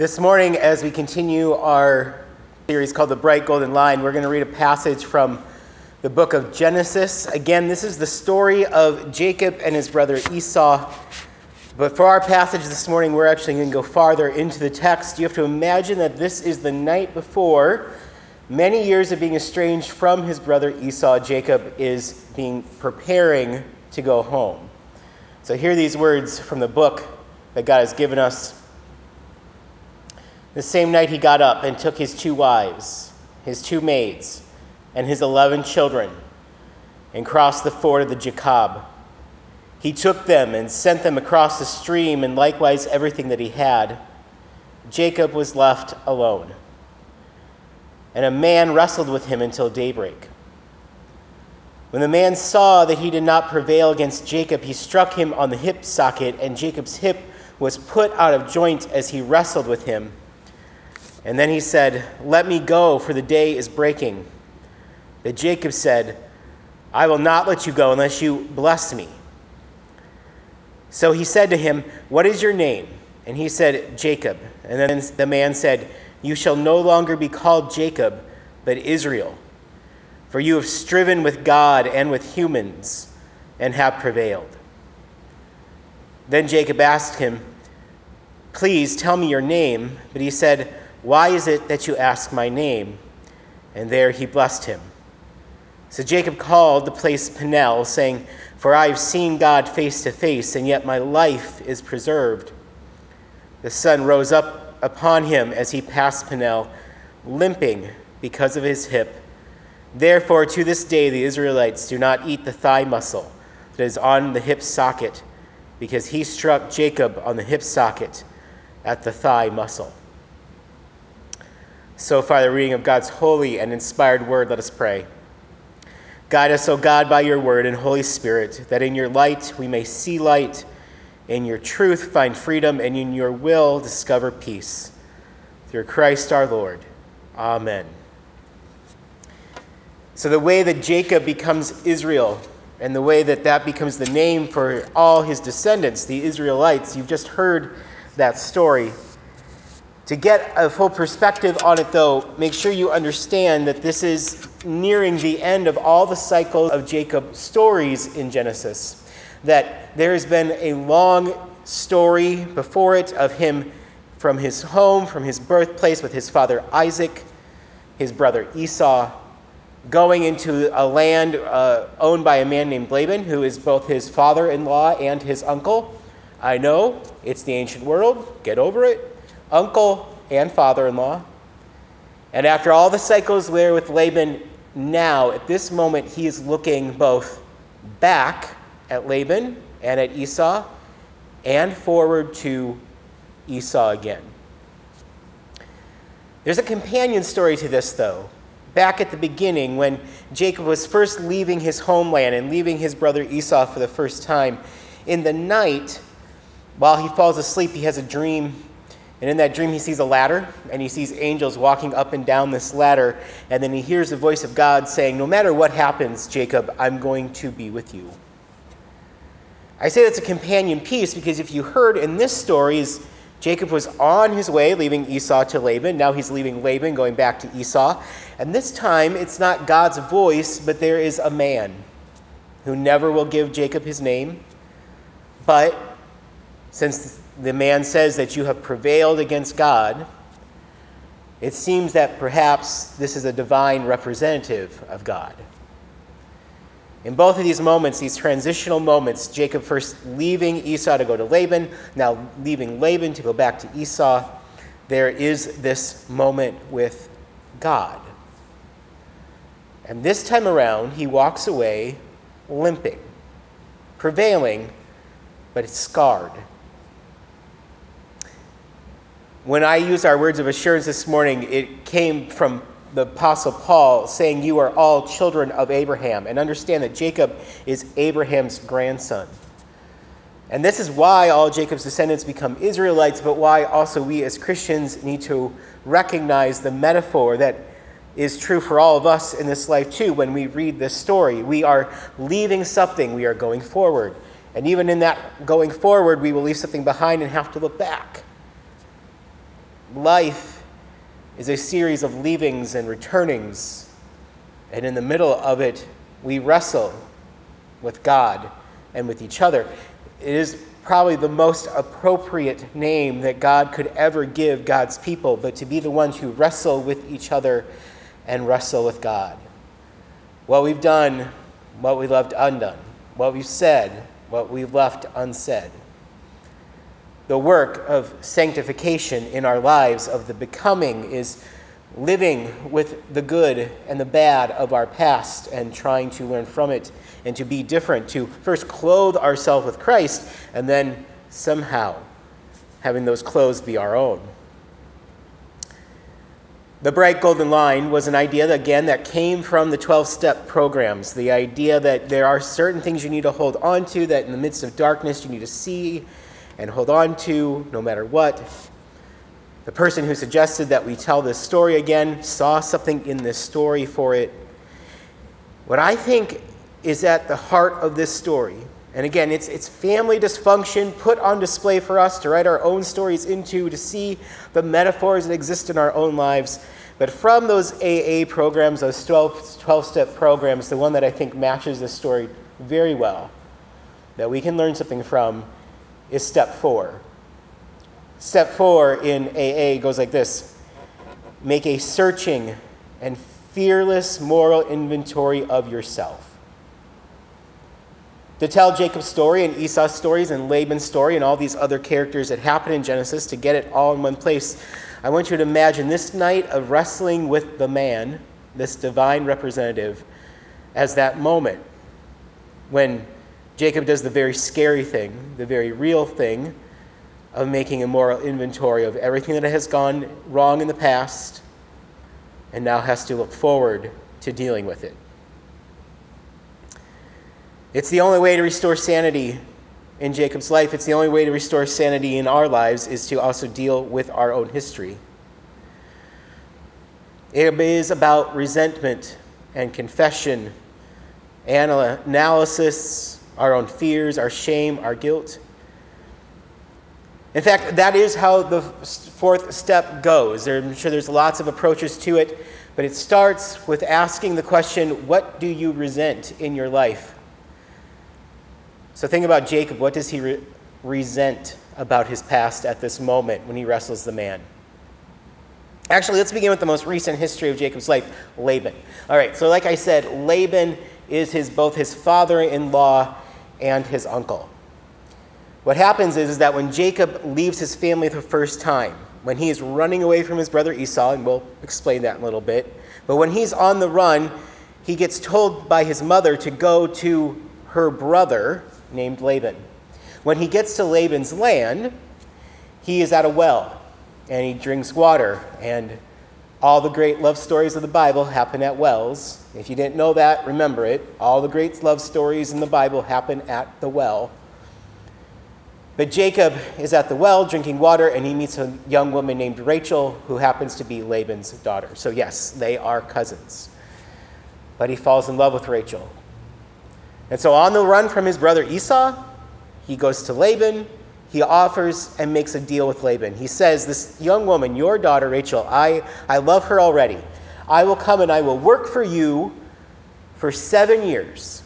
This morning, as we continue our series called The Bright Golden Line, we're going to read a passage from the book of Genesis. Again, this is the story of Jacob and his brother Esau. But for our passage this morning, we're actually going to go farther into the text. You have to imagine that this is the night before many years of being estranged from his brother Esau. Jacob is being preparing to go home. So, hear these words from the book that God has given us the same night he got up and took his two wives, his two maids, and his eleven children, and crossed the ford of the Jabbok. He took them and sent them across the stream, and likewise everything that he had. Jacob was left alone. And a man wrestled with him until daybreak. When the man saw that he did not prevail against Jacob, he struck him on the hip socket, and Jacob's hip was put out of joint as he wrestled with him. And then he said, Let me go, for the day is breaking. But Jacob said, I will not let you go unless you bless me. So he said to him, What is your name? And he said, Jacob. And then the man said, You shall no longer be called Jacob, but Israel. For you have striven with God and with humans and have prevailed. Then Jacob asked him, Please tell me your name. But he said, why is it that you ask my name? And there he blessed him. So Jacob called the place Peniel, saying, For I have seen God face to face, and yet my life is preserved. The sun rose up upon him as he passed Peniel, limping because of his hip. Therefore, to this day, the Israelites do not eat the thigh muscle that is on the hip socket, because he struck Jacob on the hip socket at the thigh muscle. So far, the reading of God's holy and inspired word, let us pray. Guide us, O God, by your word and Holy Spirit, that in your light we may see light, in your truth find freedom, and in your will discover peace. Through Christ our Lord. Amen. So, the way that Jacob becomes Israel, and the way that that becomes the name for all his descendants, the Israelites, you've just heard that story. To get a full perspective on it, though, make sure you understand that this is nearing the end of all the cycles of Jacob's stories in Genesis. That there has been a long story before it of him from his home, from his birthplace with his father Isaac, his brother Esau, going into a land uh, owned by a man named Laban, who is both his father in law and his uncle. I know, it's the ancient world, get over it uncle and father in law. And after all the cycles there with Laban, now at this moment he is looking both back at Laban and at Esau and forward to Esau again. There's a companion story to this, though. Back at the beginning, when Jacob was first leaving his homeland and leaving his brother Esau for the first time, in the night, while he falls asleep, he has a dream and in that dream, he sees a ladder and he sees angels walking up and down this ladder. And then he hears the voice of God saying, No matter what happens, Jacob, I'm going to be with you. I say that's a companion piece because if you heard in this story, is Jacob was on his way, leaving Esau to Laban. Now he's leaving Laban, going back to Esau. And this time, it's not God's voice, but there is a man who never will give Jacob his name. But since the man says that you have prevailed against God, it seems that perhaps this is a divine representative of God. In both of these moments, these transitional moments, Jacob first leaving Esau to go to Laban, now leaving Laban to go back to Esau, there is this moment with God. And this time around, he walks away limping, prevailing, but scarred. When I use our words of assurance this morning, it came from the Apostle Paul saying, You are all children of Abraham. And understand that Jacob is Abraham's grandson. And this is why all Jacob's descendants become Israelites, but why also we as Christians need to recognize the metaphor that is true for all of us in this life too when we read this story. We are leaving something, we are going forward. And even in that going forward, we will leave something behind and have to look back. Life is a series of leavings and returnings. And in the middle of it, we wrestle with God and with each other. It is probably the most appropriate name that God could ever give God's people, but to be the ones who wrestle with each other and wrestle with God. What we've done, what we left undone, what we've said, what we've left unsaid. The work of sanctification in our lives, of the becoming, is living with the good and the bad of our past and trying to learn from it and to be different, to first clothe ourselves with Christ and then somehow having those clothes be our own. The bright golden line was an idea, again, that came from the 12 step programs. The idea that there are certain things you need to hold on to, that in the midst of darkness you need to see and hold on to no matter what. The person who suggested that we tell this story again saw something in this story for it. What I think is at the heart of this story, and again, it's, it's family dysfunction put on display for us to write our own stories into, to see the metaphors that exist in our own lives. But from those AA programs, those 12, 12 step programs, the one that I think matches this story very well, that we can learn something from, is step four Step four in AA goes like this Make a searching and fearless moral inventory of yourself. To tell Jacob's story and Esau's stories and Laban's story and all these other characters that happen in Genesis, to get it all in one place, I want you to imagine this night of wrestling with the man, this divine representative, as that moment when Jacob does the very scary thing, the very real thing of making a moral inventory of everything that has gone wrong in the past and now has to look forward to dealing with it. It's the only way to restore sanity in Jacob's life. It's the only way to restore sanity in our lives is to also deal with our own history. It is about resentment and confession, analysis, our own fears, our shame, our guilt. In fact, that is how the fourth step goes. I'm sure there's lots of approaches to it, but it starts with asking the question what do you resent in your life? So think about Jacob. What does he re- resent about his past at this moment when he wrestles the man? Actually, let's begin with the most recent history of Jacob's life Laban. All right, so like I said, Laban is his, both his father in law and his uncle. What happens is, is that when Jacob leaves his family the first time, when he is running away from his brother Esau, and we'll explain that in a little bit, but when he's on the run, he gets told by his mother to go to her brother named Laban. When he gets to Laban's land, he is at a well and he drinks water. And all the great love stories of the Bible happen at wells. If you didn't know that, remember it. All the great love stories in the Bible happen at the well. But Jacob is at the well drinking water, and he meets a young woman named Rachel, who happens to be Laban's daughter. So, yes, they are cousins. But he falls in love with Rachel. And so, on the run from his brother Esau, he goes to Laban. He offers and makes a deal with Laban. He says, This young woman, your daughter Rachel, I, I love her already. I will come and I will work for you for seven years.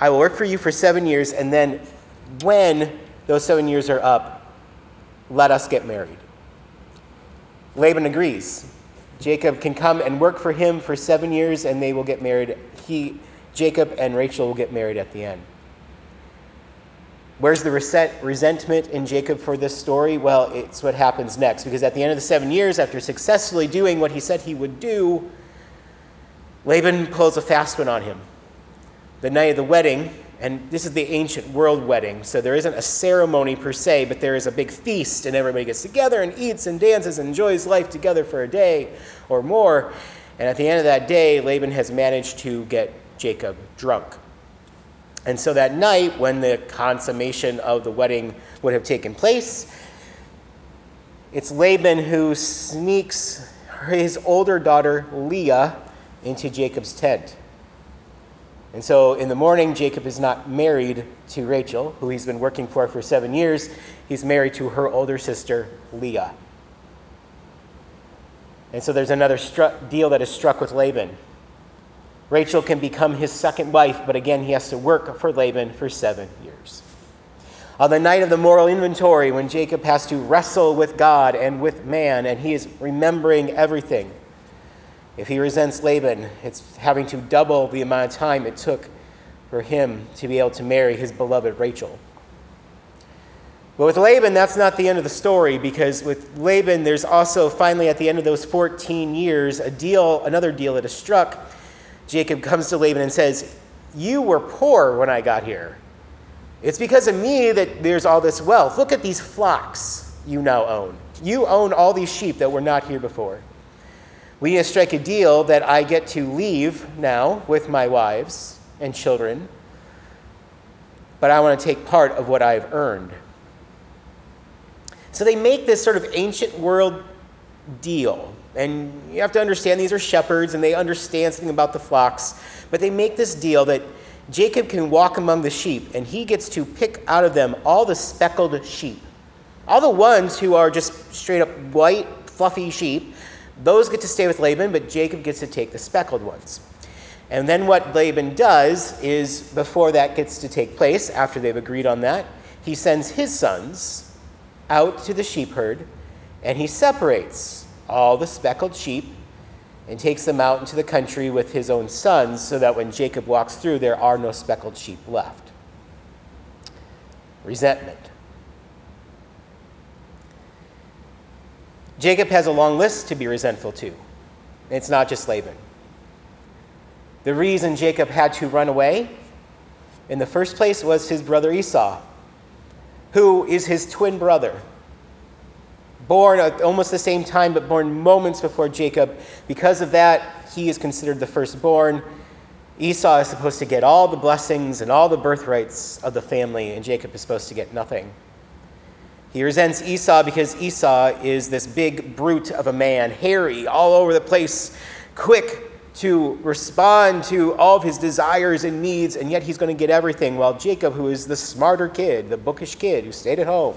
I will work for you for seven years, and then when those seven years are up, let us get married. Laban agrees. Jacob can come and work for him for seven years, and they will get married. He, Jacob and Rachel will get married at the end. Where's the resentment in Jacob for this story? Well, it's what happens next, because at the end of the seven years, after successfully doing what he said he would do, Laban pulls a fast one on him. The night of the wedding, and this is the ancient world wedding, so there isn't a ceremony per se, but there is a big feast, and everybody gets together and eats and dances and enjoys life together for a day or more. And at the end of that day, Laban has managed to get Jacob drunk. And so that night, when the consummation of the wedding would have taken place, it's Laban who sneaks his older daughter, Leah, into Jacob's tent. And so in the morning, Jacob is not married to Rachel, who he's been working for for seven years. He's married to her older sister, Leah. And so there's another stru- deal that is struck with Laban. Rachel can become his second wife, but again, he has to work for Laban for seven years. On the night of the moral inventory, when Jacob has to wrestle with God and with man, and he is remembering everything, if he resents Laban, it's having to double the amount of time it took for him to be able to marry his beloved Rachel. But with Laban, that's not the end of the story because with Laban, there's also finally at the end of those 14 years a deal, another deal that is struck. Jacob comes to Laban and says, You were poor when I got here. It's because of me that there's all this wealth. Look at these flocks you now own. You own all these sheep that were not here before. We need to strike a deal that I get to leave now with my wives and children, but I want to take part of what I've earned. So they make this sort of ancient world deal. And you have to understand these are shepherds and they understand something about the flocks. But they make this deal that Jacob can walk among the sheep and he gets to pick out of them all the speckled sheep. All the ones who are just straight up white, fluffy sheep, those get to stay with Laban, but Jacob gets to take the speckled ones. And then what Laban does is, before that gets to take place, after they've agreed on that, he sends his sons out to the sheep herd, and he separates all the speckled sheep and takes them out into the country with his own sons so that when Jacob walks through, there are no speckled sheep left. Resentment. Jacob has a long list to be resentful to. It's not just Laban. The reason Jacob had to run away in the first place was his brother Esau who is his twin brother. Born at almost the same time, but born moments before Jacob. Because of that, he is considered the firstborn. Esau is supposed to get all the blessings and all the birthrights of the family, and Jacob is supposed to get nothing. He resents Esau because Esau is this big brute of a man, hairy, all over the place, quick, to respond to all of his desires and needs, and yet he's going to get everything, while Jacob, who is the smarter kid, the bookish kid who stayed at home,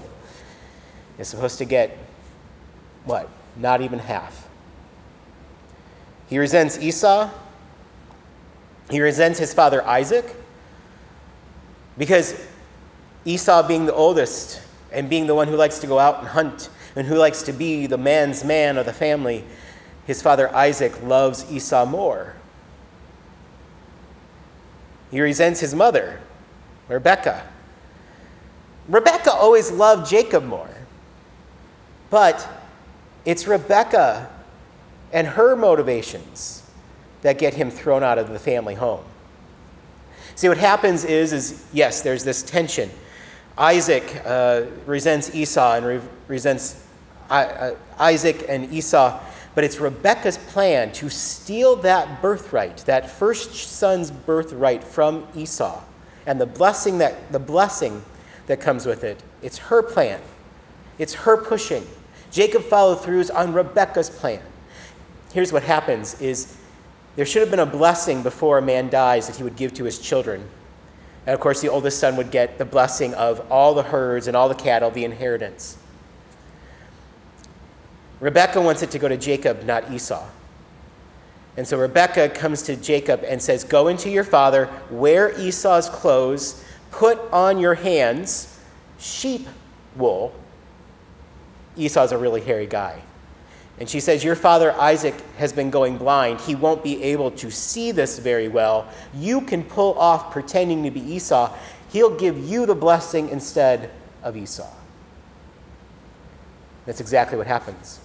is supposed to get what? Not even half. He resents Esau. He resents his father Isaac because Esau, being the oldest and being the one who likes to go out and hunt and who likes to be the man's man of the family, his father Isaac loves Esau more. He resents his mother, Rebecca. Rebecca always loved Jacob more. But it's Rebecca and her motivations that get him thrown out of the family home. See, what happens is, is yes, there's this tension. Isaac uh, resents Esau and re- resents uh, uh Isaac and Esau but it's Rebecca's plan to steal that birthright, that first son's birthright from Esau, and the blessing that the blessing that comes with it. It's her plan. It's her pushing. Jacob followed through on Rebekah's plan. Here's what happens is there should have been a blessing before a man dies that he would give to his children. And of course, the oldest son would get the blessing of all the herds and all the cattle, the inheritance. Rebecca wants it to go to Jacob, not Esau. And so Rebecca comes to Jacob and says, Go into your father, wear Esau's clothes, put on your hands sheep wool. Esau's a really hairy guy. And she says, Your father Isaac has been going blind. He won't be able to see this very well. You can pull off pretending to be Esau. He'll give you the blessing instead of Esau. That's exactly what happens.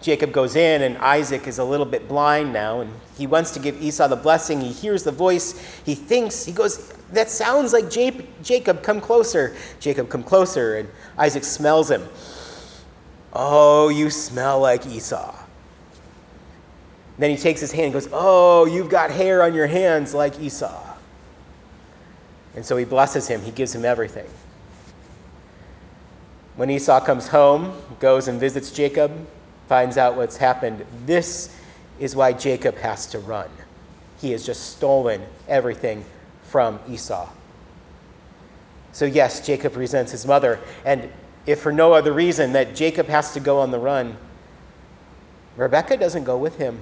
Jacob goes in, and Isaac is a little bit blind now, and he wants to give Esau the blessing. He hears the voice. He thinks, he goes, That sounds like Jacob, come closer. Jacob, come closer. And Isaac smells him. Oh, you smell like Esau. Then he takes his hand and goes, Oh, you've got hair on your hands like Esau. And so he blesses him, he gives him everything. When Esau comes home, goes and visits Jacob, finds out what's happened, this is why Jacob has to run. He has just stolen everything from Esau. So, yes, Jacob resents his mother. And if for no other reason that Jacob has to go on the run, Rebecca doesn't go with him.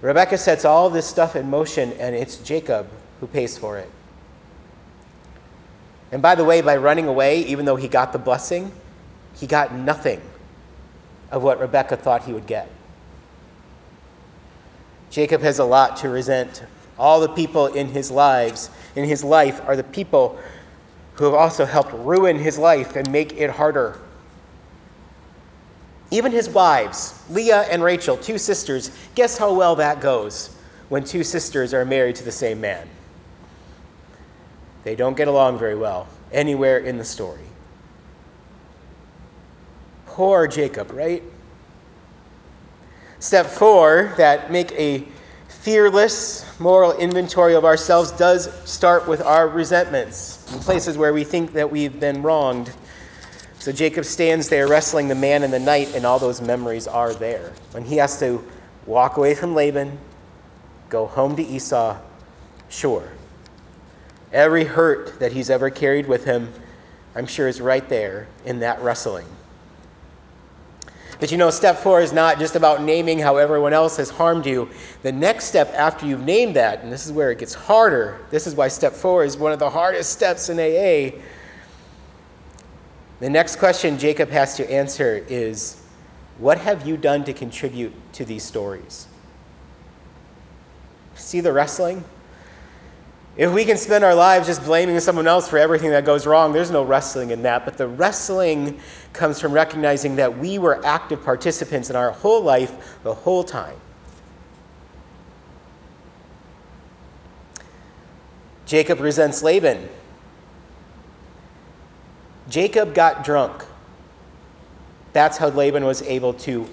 Rebecca sets all this stuff in motion, and it's Jacob who pays for it. And by the way, by running away, even though he got the blessing, he got nothing of what Rebecca thought he would get. Jacob has a lot to resent. All the people in his lives, in his life, are the people who have also helped ruin his life and make it harder. Even his wives, Leah and Rachel, two sisters, guess how well that goes when two sisters are married to the same man? They don't get along very well anywhere in the story. Poor Jacob, right? Step four, that make a fearless moral inventory of ourselves, does start with our resentments, in places where we think that we've been wronged. So Jacob stands there wrestling the man in the night, and all those memories are there. When he has to walk away from Laban, go home to Esau, sure. Every hurt that he's ever carried with him, I'm sure, is right there in that wrestling. But you know, step four is not just about naming how everyone else has harmed you. The next step after you've named that, and this is where it gets harder, this is why step four is one of the hardest steps in AA. The next question Jacob has to answer is What have you done to contribute to these stories? See the wrestling? If we can spend our lives just blaming someone else for everything that goes wrong, there's no wrestling in that. But the wrestling comes from recognizing that we were active participants in our whole life the whole time. Jacob resents Laban. Jacob got drunk. That's how Laban was able to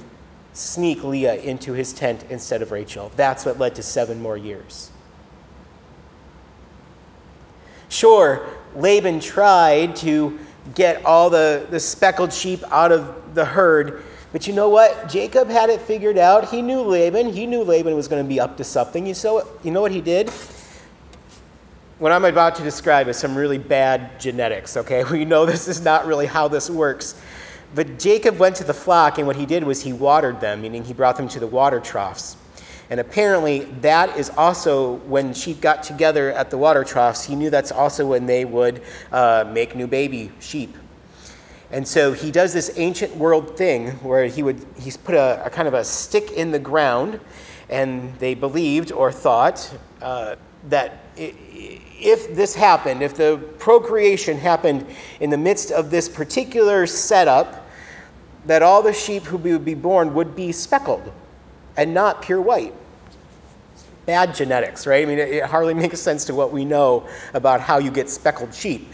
sneak Leah into his tent instead of Rachel. That's what led to seven more years. Sure, Laban tried to get all the, the speckled sheep out of the herd, but you know what? Jacob had it figured out. He knew Laban. He knew Laban was going to be up to something. You, so, you know what he did? What I'm about to describe is some really bad genetics, okay? We know this is not really how this works. But Jacob went to the flock, and what he did was he watered them, meaning he brought them to the water troughs. And apparently, that is also when sheep got together at the water troughs, he knew that's also when they would uh, make new baby sheep. And so he does this ancient world thing where he would he's put a, a kind of a stick in the ground, and they believed or thought uh, that if this happened, if the procreation happened in the midst of this particular setup, that all the sheep who would be born would be speckled and not pure white. Bad genetics, right? I mean, it hardly makes sense to what we know about how you get speckled sheep.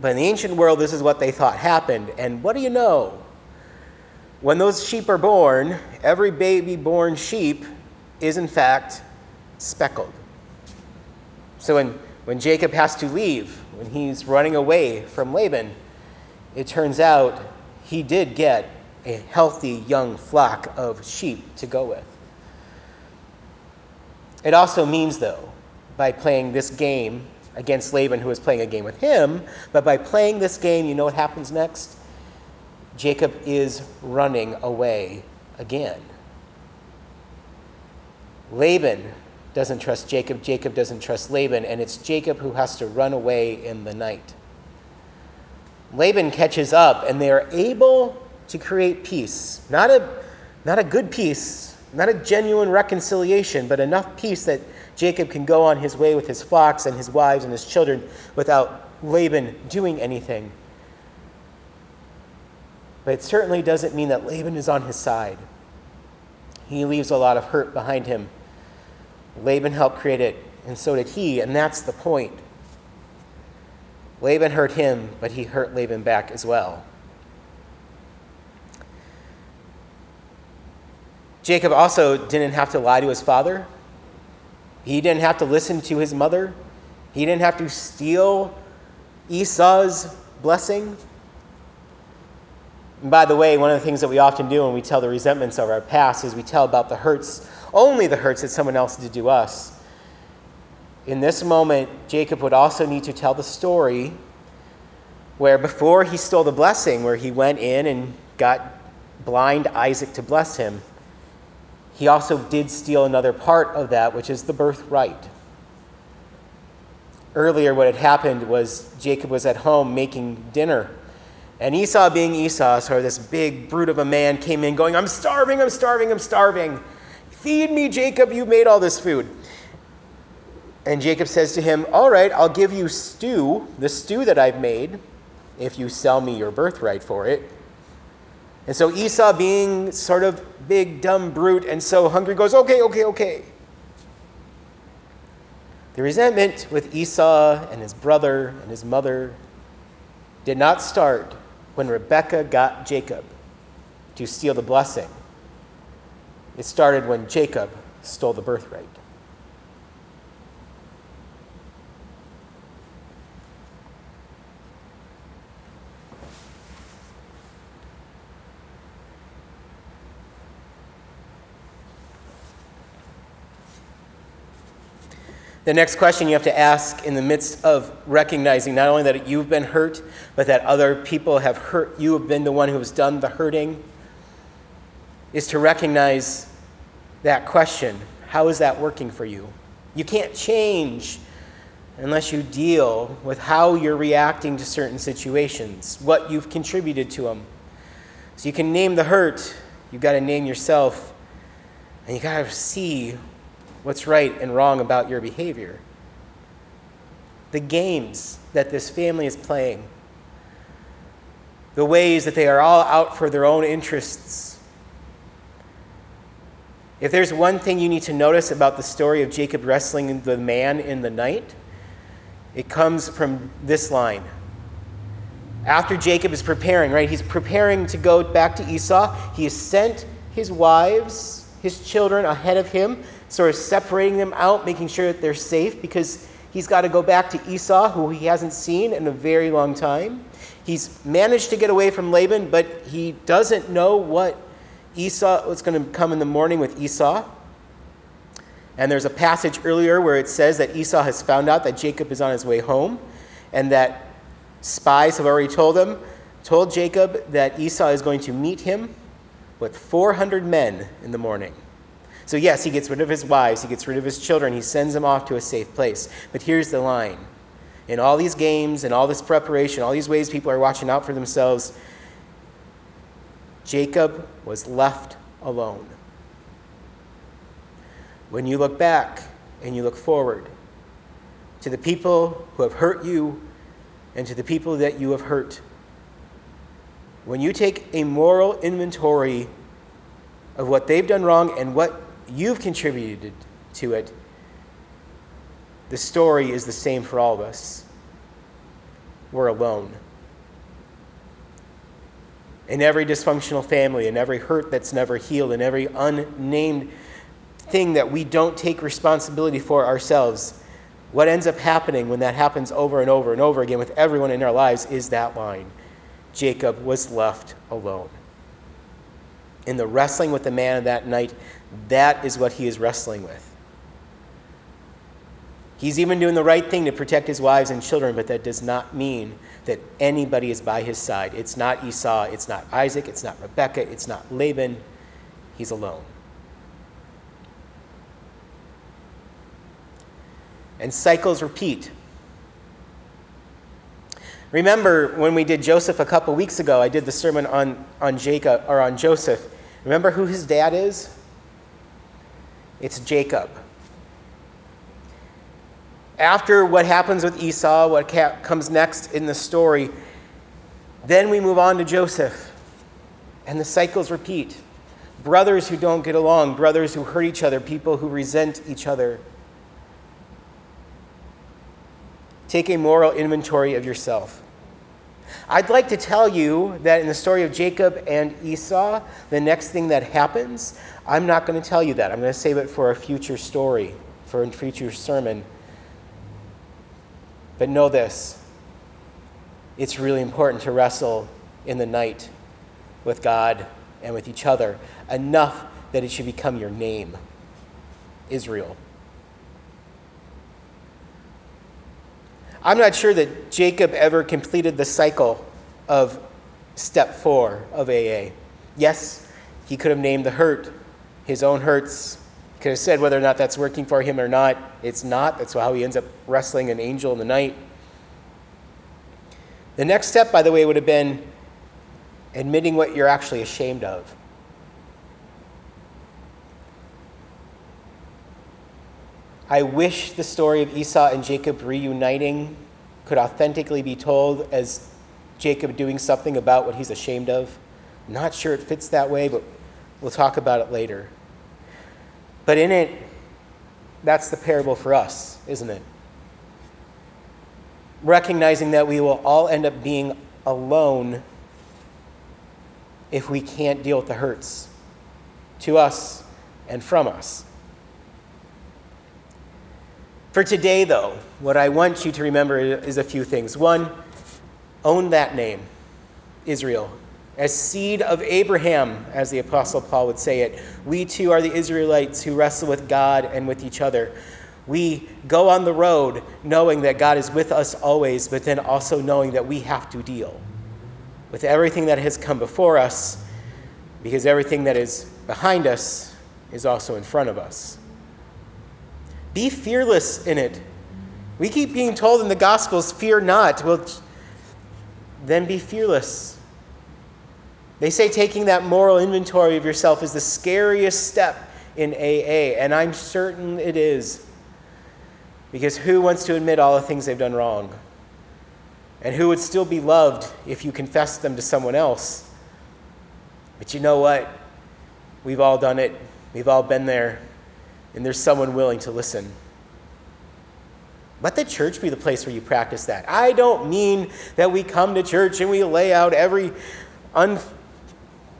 But in the ancient world, this is what they thought happened. And what do you know? When those sheep are born, every baby born sheep is in fact speckled. So when, when Jacob has to leave, when he's running away from Laban, it turns out he did get a healthy young flock of sheep to go with. It also means, though, by playing this game against Laban, who was playing a game with him, but by playing this game, you know what happens next? Jacob is running away again. Laban doesn't trust Jacob, Jacob doesn't trust Laban, and it's Jacob who has to run away in the night. Laban catches up, and they are able to create peace. Not a, not a good peace, not a genuine reconciliation, but enough peace that Jacob can go on his way with his flocks and his wives and his children without Laban doing anything. But it certainly doesn't mean that Laban is on his side. He leaves a lot of hurt behind him. Laban helped create it, and so did he, and that's the point. Laban hurt him, but he hurt Laban back as well. Jacob also didn't have to lie to his father. He didn't have to listen to his mother. He didn't have to steal Esau's blessing. And by the way, one of the things that we often do when we tell the resentments of our past is we tell about the hurts, only the hurts that someone else did to us. In this moment, Jacob would also need to tell the story where before he stole the blessing, where he went in and got blind Isaac to bless him, he also did steal another part of that, which is the birthright. Earlier, what had happened was Jacob was at home making dinner. And Esau, being Esau, so this big brute of a man came in going, I'm starving, I'm starving, I'm starving. Feed me, Jacob, you made all this food. And Jacob says to him, All right, I'll give you stew, the stew that I've made, if you sell me your birthright for it. And so Esau, being sort of big, dumb brute, and so hungry, goes, Okay, okay, okay. The resentment with Esau and his brother and his mother did not start when Rebekah got Jacob to steal the blessing. It started when Jacob stole the birthright. The next question you have to ask in the midst of recognizing not only that you've been hurt, but that other people have hurt, you have been the one who has done the hurting, is to recognize that question how is that working for you? You can't change unless you deal with how you're reacting to certain situations, what you've contributed to them. So you can name the hurt, you've got to name yourself, and you've got to see what's right and wrong about your behavior. The games that this family is playing, the ways that they are all out for their own interests. If there's one thing you need to notice about the story of Jacob wrestling the man in the night, it comes from this line. After Jacob is preparing, right? He's preparing to go back to Esau. He has sent his wives, his children ahead of him sort of separating them out, making sure that they're safe because he's got to go back to Esau, who he hasn't seen in a very long time. He's managed to get away from Laban, but he doesn't know what Esau what's going to come in the morning with Esau. And there's a passage earlier where it says that Esau has found out that Jacob is on his way home and that spies have already told him, told Jacob that Esau is going to meet him with 400 men in the morning. So, yes, he gets rid of his wives, he gets rid of his children, he sends them off to a safe place. But here's the line in all these games and all this preparation, all these ways people are watching out for themselves, Jacob was left alone. When you look back and you look forward to the people who have hurt you and to the people that you have hurt, when you take a moral inventory of what they've done wrong and what you've contributed to it, the story is the same for all of us. We're alone. In every dysfunctional family, in every hurt that's never healed, in every unnamed thing that we don't take responsibility for ourselves, what ends up happening when that happens over and over and over again with everyone in our lives is that line Jacob was left alone. In the wrestling with the man of that night, that is what he is wrestling with. He's even doing the right thing to protect his wives and children, but that does not mean that anybody is by his side. It's not Esau, it's not Isaac, it's not Rebekah, it's not Laban. He's alone. And cycles repeat. Remember when we did Joseph a couple weeks ago, I did the sermon on, on Jacob or on Joseph. Remember who his dad is? It's Jacob. After what happens with Esau, what comes next in the story, then we move on to Joseph. And the cycles repeat. Brothers who don't get along, brothers who hurt each other, people who resent each other. Take a moral inventory of yourself. I'd like to tell you that in the story of Jacob and Esau, the next thing that happens, I'm not going to tell you that. I'm going to save it for a future story, for a future sermon. But know this it's really important to wrestle in the night with God and with each other enough that it should become your name Israel. I'm not sure that Jacob ever completed the cycle of step four of AA. Yes, he could have named the hurt his own hurts. Could have said whether or not that's working for him or not. It's not. That's how he ends up wrestling an angel in the night. The next step, by the way, would have been admitting what you're actually ashamed of. I wish the story of Esau and Jacob reuniting could authentically be told as Jacob doing something about what he's ashamed of. I'm not sure it fits that way, but we'll talk about it later. But in it, that's the parable for us, isn't it? Recognizing that we will all end up being alone if we can't deal with the hurts to us and from us. For today, though, what I want you to remember is a few things. One, own that name, Israel. As seed of Abraham, as the Apostle Paul would say it, we too are the Israelites who wrestle with God and with each other. We go on the road knowing that God is with us always, but then also knowing that we have to deal with everything that has come before us, because everything that is behind us is also in front of us. Be fearless in it. We keep being told in the Gospels, fear not. Well, then be fearless. They say taking that moral inventory of yourself is the scariest step in AA, and I'm certain it is. Because who wants to admit all the things they've done wrong? And who would still be loved if you confessed them to someone else? But you know what? We've all done it, we've all been there and there's someone willing to listen. Let the church be the place where you practice that. I don't mean that we come to church and we lay out every un-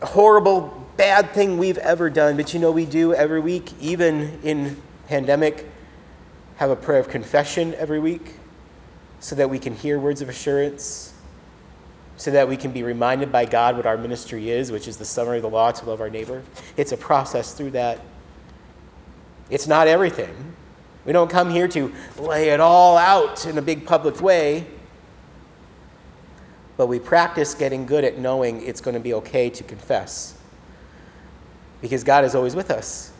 horrible, bad thing we've ever done, but you know, we do every week, even in pandemic, have a prayer of confession every week so that we can hear words of assurance, so that we can be reminded by God what our ministry is, which is the summary of the law to love our neighbor. It's a process through that. It's not everything. We don't come here to lay it all out in a big public way, but we practice getting good at knowing it's going to be okay to confess because God is always with us.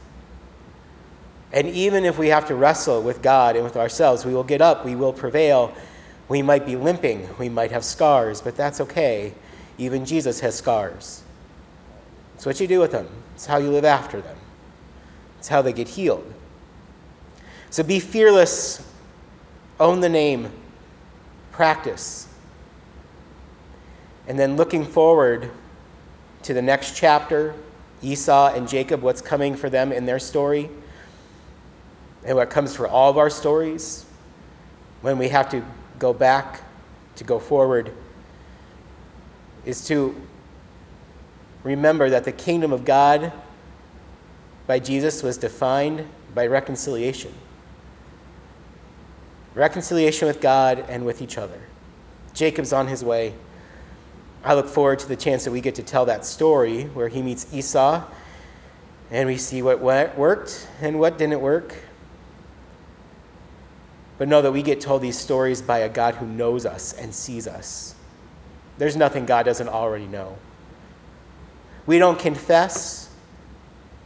And even if we have to wrestle with God and with ourselves, we will get up, we will prevail. We might be limping, we might have scars, but that's okay. Even Jesus has scars. It's what you do with them, it's how you live after them. It's how they get healed. So be fearless, own the name, practice. And then looking forward to the next chapter, Esau and Jacob, what's coming for them in their story, and what comes for all of our stories when we have to go back to go forward, is to remember that the kingdom of God by Jesus was defined by reconciliation reconciliation with God and with each other. Jacob's on his way. I look forward to the chance that we get to tell that story where he meets Esau and we see what worked and what didn't work. But know that we get told these stories by a God who knows us and sees us. There's nothing God doesn't already know. We don't confess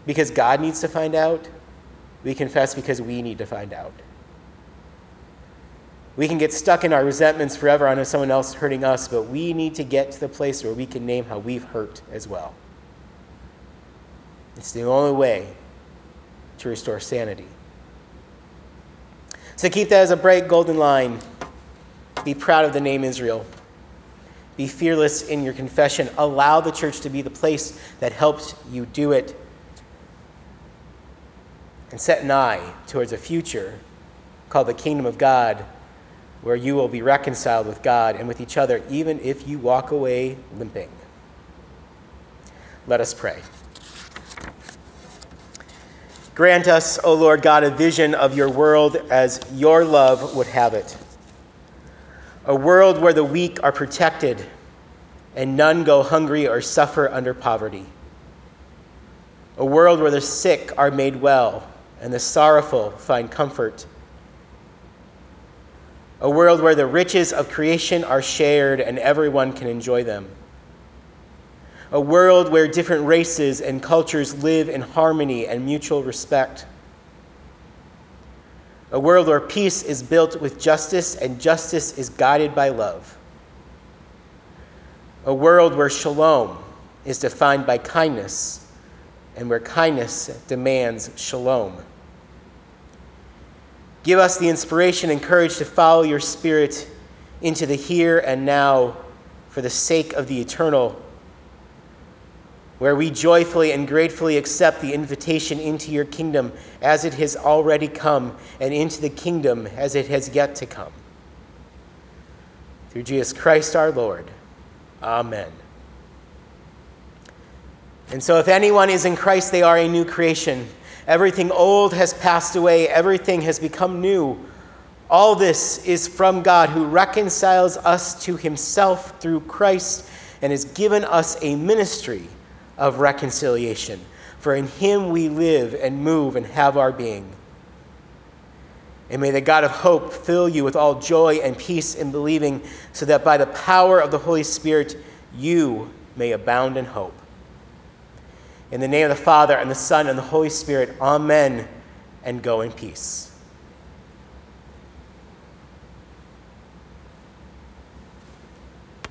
because God needs to find out, we confess because we need to find out. We can get stuck in our resentments forever on someone else hurting us, but we need to get to the place where we can name how we've hurt as well. It's the only way to restore sanity. So keep that as a bright golden line. Be proud of the name Israel. Be fearless in your confession. Allow the church to be the place that helps you do it and set an eye towards a future called the kingdom of God, where you will be reconciled with God and with each other, even if you walk away limping. Let us pray. Grant us, O Lord God, a vision of your world as your love would have it. A world where the weak are protected and none go hungry or suffer under poverty. A world where the sick are made well and the sorrowful find comfort. A world where the riches of creation are shared and everyone can enjoy them. a world where different races and cultures live in harmony and mutual respect, a world where peace is built with justice and justice is guided by love, a world where shalom is defined by kindness and where kindness demands shalom. Give us the inspiration and courage to follow your Spirit into the here and now for the sake of the eternal, where we joyfully and gratefully accept the invitation into your kingdom as it has already come and into the kingdom as it has yet to come. Through Jesus Christ our Lord. Amen. And so, if anyone is in Christ, they are a new creation. Everything old has passed away, everything has become new. All this is from God who reconciles us to himself through Christ and has given us a ministry of reconciliation. For in him we live and move and have our being. And may the God of hope fill you with all joy and peace in believing, so that by the power of the Holy Spirit you may abound in hope. In the name of the Father, and the Son, and the Holy Spirit, amen, and go in peace.